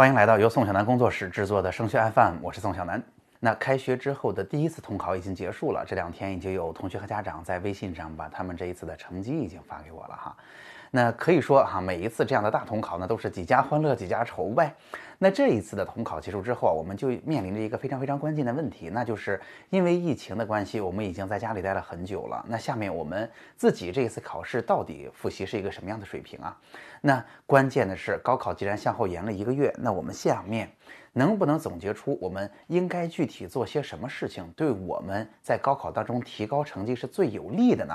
欢迎来到由宋小南工作室制作的升学 FM，我是宋小南。那开学之后的第一次统考已经结束了，这两天已经有同学和家长在微信上把他们这一次的成绩已经发给我了哈。那可以说哈，每一次这样的大统考呢，都是几家欢乐几家愁呗。那这一次的统考结束之后啊，我们就面临着一个非常非常关键的问题，那就是因为疫情的关系，我们已经在家里待了很久了。那下面我们自己这一次考试到底复习是一个什么样的水平啊？那关键的是，高考既然向后延了一个月，那我们下面能不能总结出我们应该具体做些什么事情，对我们在高考当中提高成绩是最有利的呢？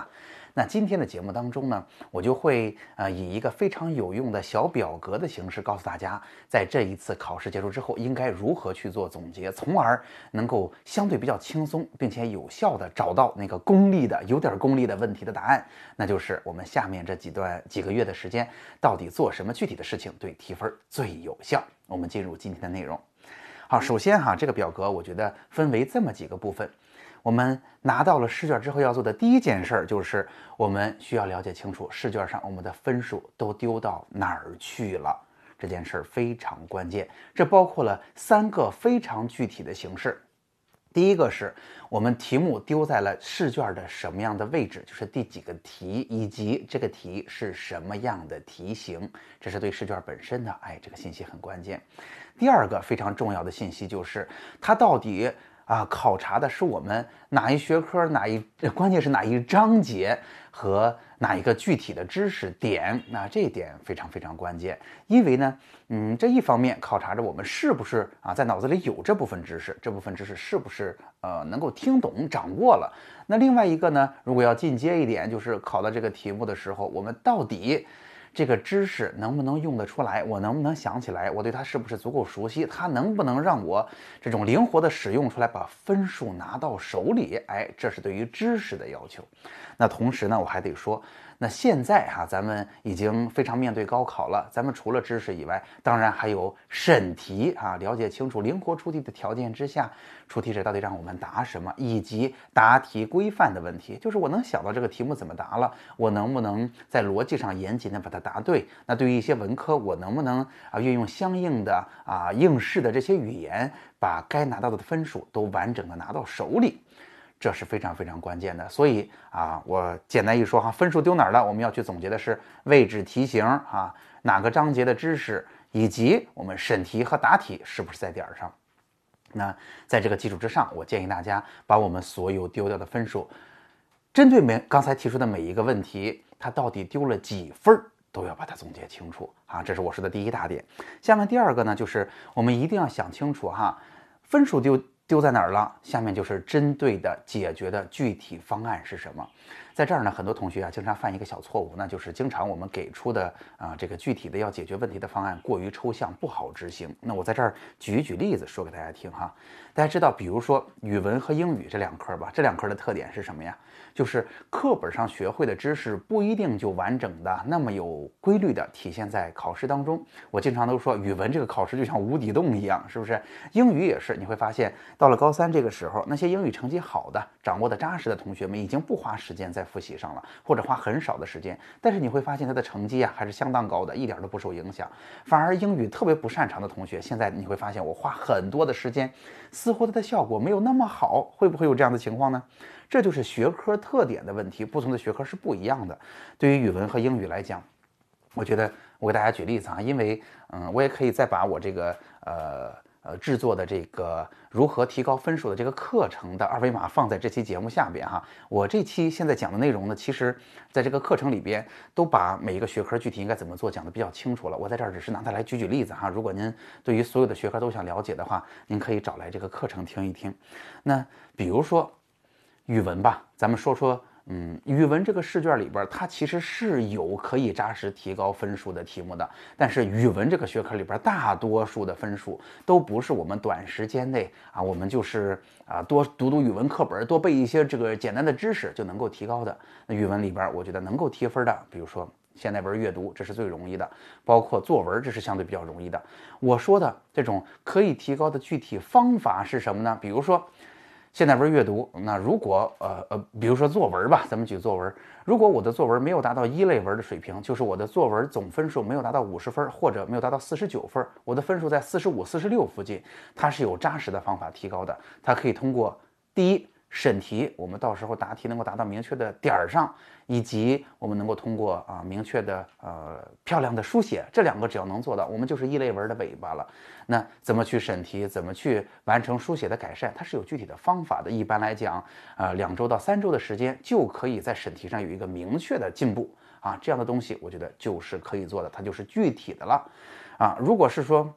那今天的节目当中呢，我就会呃以一个非常有用的小表格的形式告诉大家，在这一次考试结束之后应该如何去做总结，从而能够相对比较轻松并且有效的找到那个功利的有点功利的问题的答案，那就是我们下面这几段几个月的时间到底做什么具体的事情对提分最有效。我们进入今天的内容。好，首先哈这个表格我觉得分为这么几个部分。我们拿到了试卷之后要做的第一件事儿，就是我们需要了解清楚试卷上我们的分数都丢到哪儿去了。这件事儿非常关键，这包括了三个非常具体的形式。第一个是我们题目丢在了试卷的什么样的位置，就是第几个题，以及这个题是什么样的题型，这是对试卷本身的，哎，这个信息很关键。第二个非常重要的信息就是它到底。啊，考察的是我们哪一学科哪一，关键是哪一章节和哪一个具体的知识点，那这一点非常非常关键。因为呢，嗯，这一方面考察着我们是不是啊在脑子里有这部分知识，这部分知识是不是呃能够听懂掌握了。那另外一个呢，如果要进阶一点，就是考到这个题目的时候，我们到底。这个知识能不能用得出来？我能不能想起来？我对它是不是足够熟悉？它能不能让我这种灵活的使用出来，把分数拿到手里？哎，这是对于知识的要求。那同时呢，我还得说。那现在哈，咱们已经非常面对高考了。咱们除了知识以外，当然还有审题啊，了解清楚灵活出题的条件之下，出题者到底让我们答什么，以及答题规范的问题。就是我能想到这个题目怎么答了，我能不能在逻辑上严谨的把它答对？那对于一些文科，我能不能啊运用相应的啊应试的这些语言，把该拿到的分数都完整的拿到手里？这是非常非常关键的，所以啊，我简单一说哈，分数丢哪儿了？我们要去总结的是位置、题型啊，哪个章节的知识，以及我们审题和答题是不是在点儿上？那在这个基础之上，我建议大家把我们所有丢掉的分数，针对每刚才提出的每一个问题，它到底丢了几分儿，都要把它总结清楚啊。这是我说的第一大点。下面第二个呢，就是我们一定要想清楚哈，分数丢。丢在哪儿了？下面就是针对的解决的具体方案是什么？在这儿呢，很多同学啊经常犯一个小错误，那就是经常我们给出的啊这个具体的要解决问题的方案过于抽象，不好执行。那我在这儿举一举例子说给大家听哈。大家知道，比如说语文和英语这两科吧，这两科的特点是什么呀？就是课本上学会的知识不一定就完整的那么有规律的体现在考试当中。我经常都说，语文这个考试就像无底洞一样，是不是？英语也是，你会发现到了高三这个时候，那些英语成绩好的、掌握的扎实的同学们，已经不花时间在复习上了，或者花很少的时间。但是你会发现他的成绩啊还是相当高的，一点都不受影响。反而英语特别不擅长的同学，现在你会发现我花很多的时间，似乎它的效果没有那么好。会不会有这样的情况呢？这就是学科特点的问题，不同的学科是不一样的。对于语文和英语来讲，我觉得我给大家举例子啊，因为嗯，我也可以再把我这个呃呃制作的这个如何提高分数的这个课程的二维码放在这期节目下边哈。我这期现在讲的内容呢，其实在这个课程里边都把每一个学科具体应该怎么做讲的比较清楚了。我在这儿只是拿它来举举例子哈。如果您对于所有的学科都想了解的话，您可以找来这个课程听一听。那比如说。语文吧，咱们说说，嗯，语文这个试卷里边，它其实是有可以扎实提高分数的题目的。但是语文这个学科里边，大多数的分数都不是我们短时间内啊，我们就是啊多读读语文课本，多背一些这个简单的知识就能够提高的。那语文里边，我觉得能够提分的，比如说现代文阅读，这是最容易的；包括作文，这是相对比较容易的。我说的这种可以提高的具体方法是什么呢？比如说。现代文阅读，那如果呃呃，比如说作文吧，咱们举作文，如果我的作文没有达到一类文的水平，就是我的作文总分数没有达到五十分，或者没有达到四十九分，我的分数在四十五、四十六附近，它是有扎实的方法提高的，它可以通过第一。审题，我们到时候答题能够达到明确的点儿上，以及我们能够通过啊明确的呃漂亮的书写，这两个只要能做到，我们就是一类文的尾巴了。那怎么去审题，怎么去完成书写的改善，它是有具体的方法的。一般来讲，呃两周到三周的时间就可以在审题上有一个明确的进步啊，这样的东西我觉得就是可以做的，它就是具体的了啊。如果是说，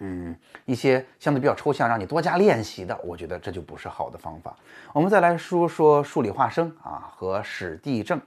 嗯，一些相对比较抽象，让你多加练习的，我觉得这就不是好的方法。我们再来说说数理化生啊和史地政。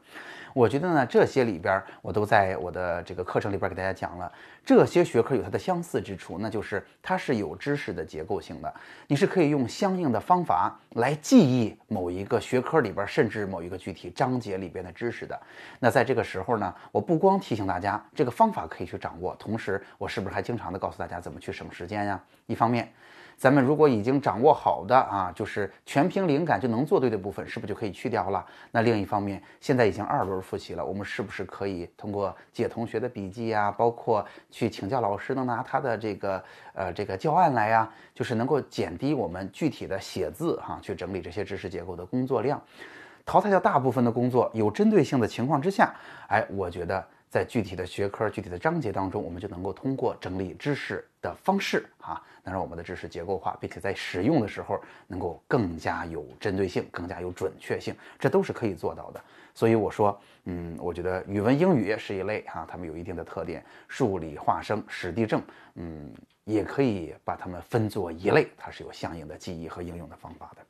我觉得呢，这些里边我都在我的这个课程里边给大家讲了。这些学科有它的相似之处，那就是它是有知识的结构性的。你是可以用相应的方法来记忆某一个学科里边，甚至某一个具体章节里边的知识的。那在这个时候呢，我不光提醒大家这个方法可以去掌握，同时我是不是还经常的告诉大家怎么去省时间呀？一方面。咱们如果已经掌握好的啊，就是全凭灵感就能做对的部分，是不是就可以去掉了？那另一方面，现在已经二轮复习了，我们是不是可以通过借同学的笔记呀，包括去请教老师，能拿他的这个呃这个教案来呀，就是能够减低我们具体的写字哈，去整理这些知识结构的工作量，淘汰掉大部分的工作，有针对性的情况之下，哎，我觉得。在具体的学科、具体的章节当中，我们就能够通过整理知识的方式啊，能让我们的知识结构化，并且在使用的时候能够更加有针对性、更加有准确性，这都是可以做到的。所以我说，嗯，我觉得语文、英语是一类哈，它们有一定的特点；数理化生、史地政，嗯，也可以把它们分作一类，它是有相应的记忆和应用的方法的。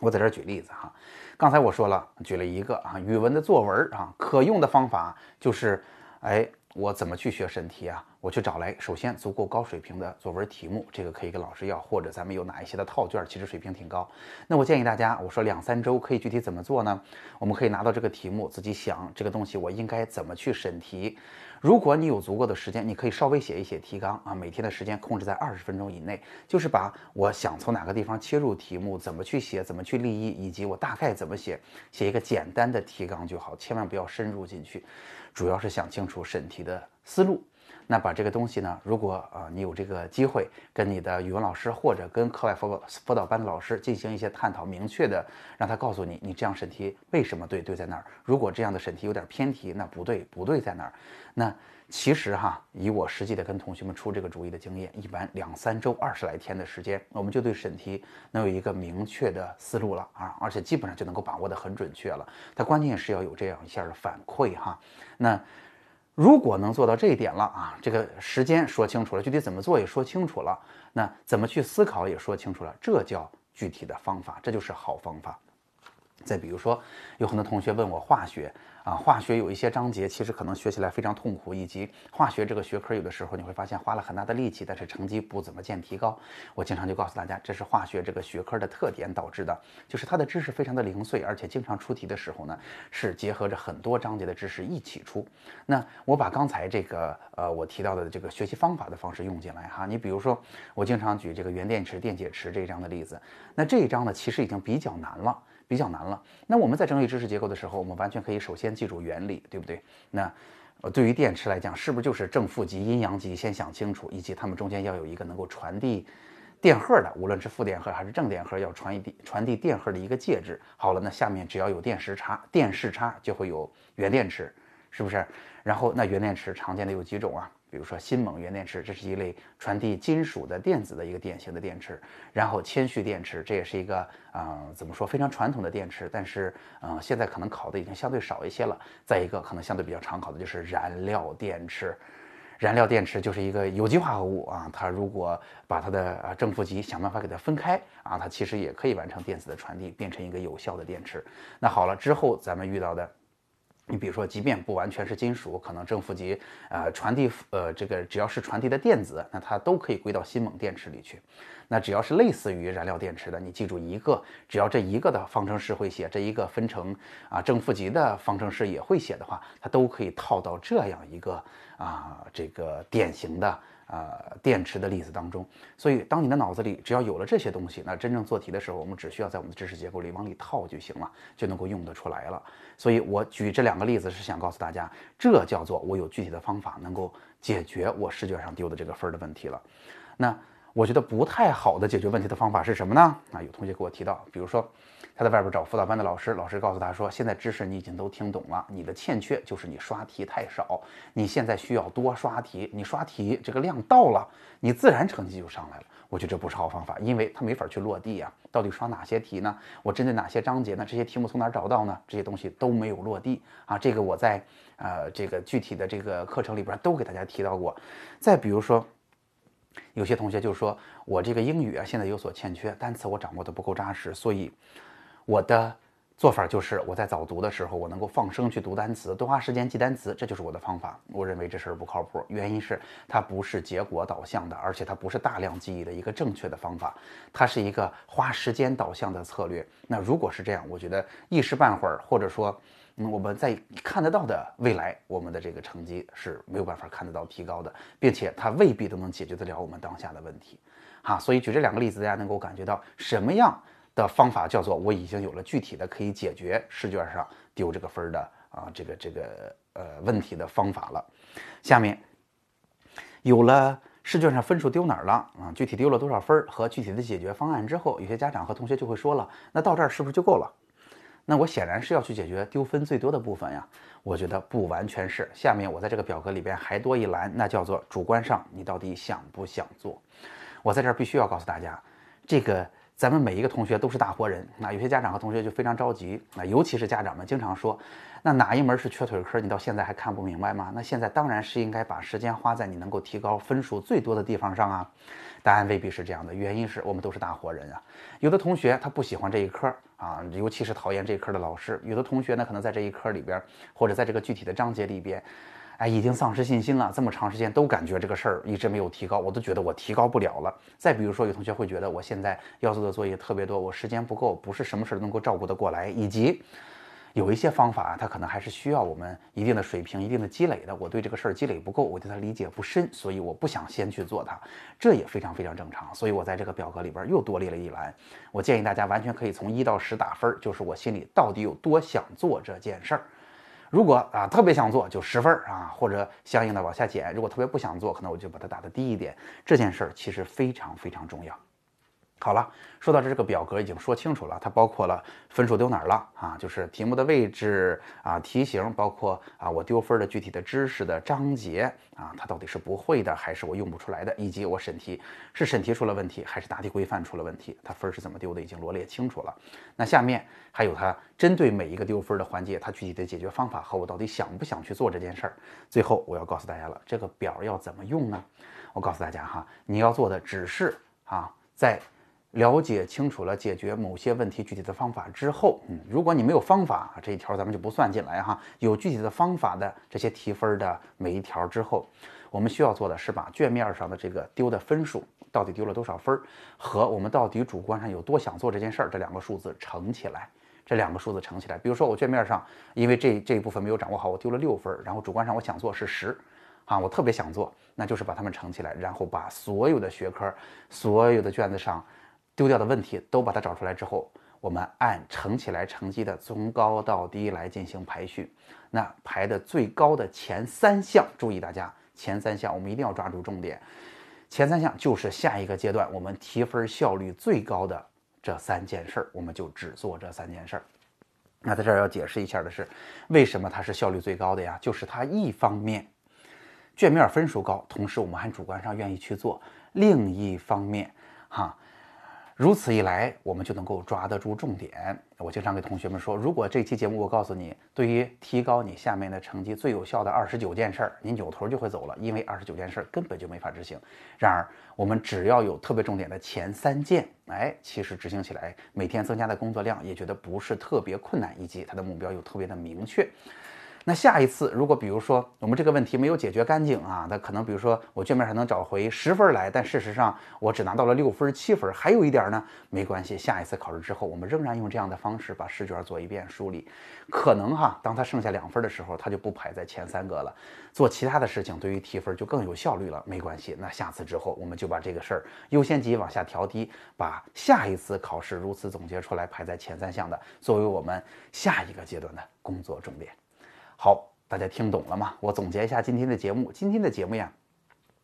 我在这儿举例子哈，刚才我说了，举了一个啊，语文的作文啊，可用的方法就是，哎，我怎么去学审题啊？我去找来，首先足够高水平的作文题目，这个可以跟老师要，或者咱们有哪一些的套卷，其实水平挺高。那我建议大家，我说两三周可以具体怎么做呢？我们可以拿到这个题目，自己想这个东西我应该怎么去审题。如果你有足够的时间，你可以稍微写一写提纲啊，每天的时间控制在二十分钟以内，就是把我想从哪个地方切入题目，怎么去写，怎么去立意，以及我大概怎么写，写一个简单的提纲就好，千万不要深入进去，主要是想清楚审题的思路。那把这个东西呢，如果啊你有这个机会跟你的语文老师或者跟课外辅导辅导班的老师进行一些探讨，明确的让他告诉你，你这样审题为什么对对在哪儿？如果这样的审题有点偏题，那不对不对在哪儿？那其实哈，以我实际的跟同学们出这个主意的经验，一般两三周二十来天的时间，我们就对审题能有一个明确的思路了啊，而且基本上就能够把握的很准确了。它关键是要有这样一下的反馈哈，那。如果能做到这一点了啊，这个时间说清楚了，具体怎么做也说清楚了，那怎么去思考也说清楚了，这叫具体的方法，这就是好方法。再比如说，有很多同学问我化学。啊，化学有一些章节其实可能学起来非常痛苦，以及化学这个学科有的时候你会发现花了很大的力气，但是成绩不怎么见提高。我经常就告诉大家，这是化学这个学科的特点导致的，就是它的知识非常的零碎，而且经常出题的时候呢，是结合着很多章节的知识一起出。那我把刚才这个呃我提到的这个学习方法的方式用进来哈，你比如说我经常举这个原电池、电解池这一章的例子，那这一章呢其实已经比较难了。比较难了。那我们在整理知识结构的时候，我们完全可以首先记住原理，对不对？那呃，对于电池来讲，是不是就是正负极、阴阳极？先想清楚，以及它们中间要有一个能够传递电荷的，无论是负电荷还是正电荷，要传递传递电荷的一个介质。好了，那下面只要有电势差，电势差就会有原电池，是不是？然后那原电池常见的有几种啊？比如说锌锰原电池，这是一类传递金属的电子的一个典型的电池。然后铅蓄电池，这也是一个啊，怎么说非常传统的电池，但是嗯，现在可能考的已经相对少一些了。再一个，可能相对比较常考的就是燃料电池。燃料电池就是一个有机化合物啊，它如果把它的啊正负极想办法给它分开啊，它其实也可以完成电子的传递，变成一个有效的电池。那好了之后，咱们遇到的。你比如说，即便不完全是金属，可能正负极，呃，传递，呃，这个只要是传递的电子，那它都可以归到锌锰电池里去。那只要是类似于燃料电池的，你记住一个，只要这一个的方程式会写，这一个分成啊正负极的方程式也会写的话，它都可以套到这样一个啊这个典型的呃电池的例子当中。所以，当你的脑子里只要有了这些东西，那真正做题的时候，我们只需要在我们的知识结构里往里套就行了，就能够用得出来了。所以我举这两个例子是想告诉大家，这叫做我有具体的方法能够解决我试卷上丢的这个分儿的问题了。那我觉得不太好的解决问题的方法是什么呢？啊，有同学给我提到，比如说。他在外边找辅导班的老师，老师告诉他说：“现在知识你已经都听懂了，你的欠缺就是你刷题太少，你现在需要多刷题，你刷题这个量到了，你自然成绩就上来了。”我觉得这不是好方法，因为他没法去落地啊。到底刷哪些题呢？我针对哪些章节呢？这些题目从哪找到呢？这些东西都没有落地啊。这个我在呃这个具体的这个课程里边都给大家提到过。再比如说，有些同学就说我这个英语啊现在有所欠缺，单词我掌握的不够扎实，所以。我的做法就是，我在早读的时候，我能够放声去读单词，多花时间记单词，这就是我的方法。我认为这事儿不靠谱，原因是它不是结果导向的，而且它不是大量记忆的一个正确的方法，它是一个花时间导向的策略。那如果是这样，我觉得一时半会儿，或者说，嗯，我们在看得到的未来，我们的这个成绩是没有办法看得到提高的，并且它未必都能解决得了我们当下的问题。哈，所以举这两个例子，大家能够感觉到什么样？的方法叫做我已经有了具体的可以解决试卷上丢这个分的啊这个这个呃问题的方法了。下面有了试卷上分数丢哪儿了啊？具体丢了多少分和具体的解决方案之后，有些家长和同学就会说了，那到这儿是不是就够了？那我显然是要去解决丢分最多的部分呀。我觉得不完全是。下面我在这个表格里边还多一栏，那叫做主观上你到底想不想做？我在这儿必须要告诉大家，这个。咱们每一个同学都是大活人，那有些家长和同学就非常着急，那尤其是家长们经常说，那哪一门是缺腿科？你到现在还看不明白吗？那现在当然是应该把时间花在你能够提高分数最多的地方上啊。答案未必是这样的，原因是我们都是大活人啊。有的同学他不喜欢这一科啊，尤其是讨厌这一科的老师。有的同学呢，可能在这一科里边，或者在这个具体的章节里边。哎，已经丧失信心了，这么长时间都感觉这个事儿一直没有提高，我都觉得我提高不了了。再比如说，有同学会觉得我现在要做的作业特别多，我时间不够，不是什么事儿能够照顾得过来，以及有一些方法，它可能还是需要我们一定的水平、一定的积累的。我对这个事儿积累不够，我对它理解不深，所以我不想先去做它，这也非常非常正常。所以我在这个表格里边又多列了一栏，我建议大家完全可以从一到十打分，就是我心里到底有多想做这件事儿。如果啊特别想做就十分啊，或者相应的往下减。如果特别不想做，可能我就把它打的低一点。这件事儿其实非常非常重要。好了，说到这，这个表格已经说清楚了，它包括了分数丢哪儿了啊，就是题目的位置啊，题型，包括啊我丢分的具体的知识的章节啊，它到底是不会的还是我用不出来的，以及我审题是审题出了问题还是答题规范出了问题，它分是怎么丢的已经罗列清楚了。那下面还有它针对每一个丢分的环节，它具体的解决方法和我到底想不想去做这件事儿。最后我要告诉大家了，这个表要怎么用呢？我告诉大家哈，你要做的只是啊在。了解清楚了解决某些问题具体的方法之后，嗯，如果你没有方法，这一条咱们就不算进来哈。有具体的方法的这些提分的每一条之后，我们需要做的是把卷面上的这个丢的分数到底丢了多少分，和我们到底主观上有多想做这件事儿这两个数字乘起来。这两个数字乘起来，比如说我卷面上因为这这一部分没有掌握好，我丢了六分，然后主观上我想做是十，啊，我特别想做，那就是把它们乘起来，然后把所有的学科、所有的卷子上。丢掉的问题都把它找出来之后，我们按乘起来成绩的从高到低来进行排序。那排的最高的前三项，注意大家前三项我们一定要抓住重点。前三项就是下一个阶段我们提分效率最高的这三件事儿，我们就只做这三件事儿。那在这儿要解释一下的是，为什么它是效率最高的呀？就是它一方面卷面分数高，同时我们还主观上愿意去做；另一方面，哈。如此一来，我们就能够抓得住重点。我经常给同学们说，如果这期节目我告诉你，对于提高你下面的成绩最有效的二十九件事儿，你扭头就会走了，因为二十九件事儿根本就没法执行。然而，我们只要有特别重点的前三件，哎，其实执行起来，每天增加的工作量也觉得不是特别困难，以及它的目标又特别的明确。那下一次如果比如说我们这个问题没有解决干净啊，那可能比如说我卷面上能找回十分来，但事实上我只拿到了六分七分，还有一点呢，没关系，下一次考试之后我们仍然用这样的方式把试卷做一遍梳理，可能哈，当他剩下两分的时候，他就不排在前三个了，做其他的事情对于提分就更有效率了，没关系，那下次之后我们就把这个事儿优先级往下调低，把下一次考试如此总结出来排在前三项的作为我们下一个阶段的工作重点。好，大家听懂了吗？我总结一下今天的节目。今天的节目呀，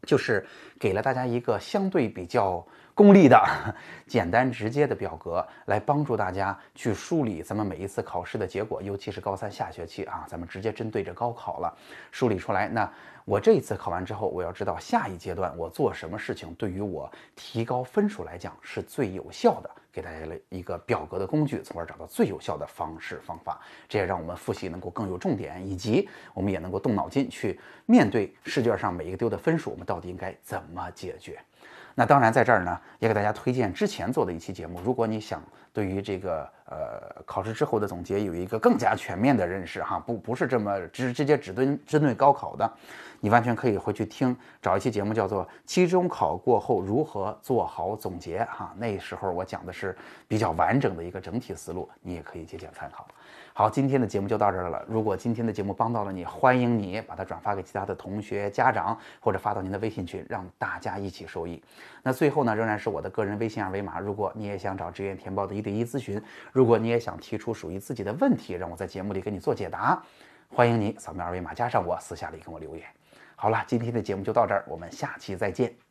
就是给了大家一个相对比较功利的、简单直接的表格，来帮助大家去梳理咱们每一次考试的结果，尤其是高三下学期啊，咱们直接针对着高考了，梳理出来。那我这一次考完之后，我要知道下一阶段我做什么事情，对于我提高分数来讲是最有效的。给大家了一个表格的工具，从而找到最有效的方式方法，这也让我们复习能够更有重点，以及我们也能够动脑筋去面对试卷上每一个丢的分数，我们到底应该怎么解决？那当然，在这儿呢，也给大家推荐之前做的一期节目。如果你想对于这个呃考试之后的总结有一个更加全面的认识，哈，不不是这么直直接只针针对高考的，你完全可以回去听，找一期节目叫做《期中考过后如何做好总结》哈，那时候我讲的是比较完整的一个整体思路，你也可以借鉴参考。好，今天的节目就到这儿了。如果今天的节目帮到了你，欢迎你把它转发给其他的同学、家长，或者发到您的微信群，让大家一起受益。那最后呢，仍然是我的个人微信二维码。如果你也想找志愿填报的一对一咨询，如果你也想提出属于自己的问题，让我在节目里给你做解答，欢迎你扫描二维码加上我，私下里跟我留言。好了，今天的节目就到这儿，我们下期再见。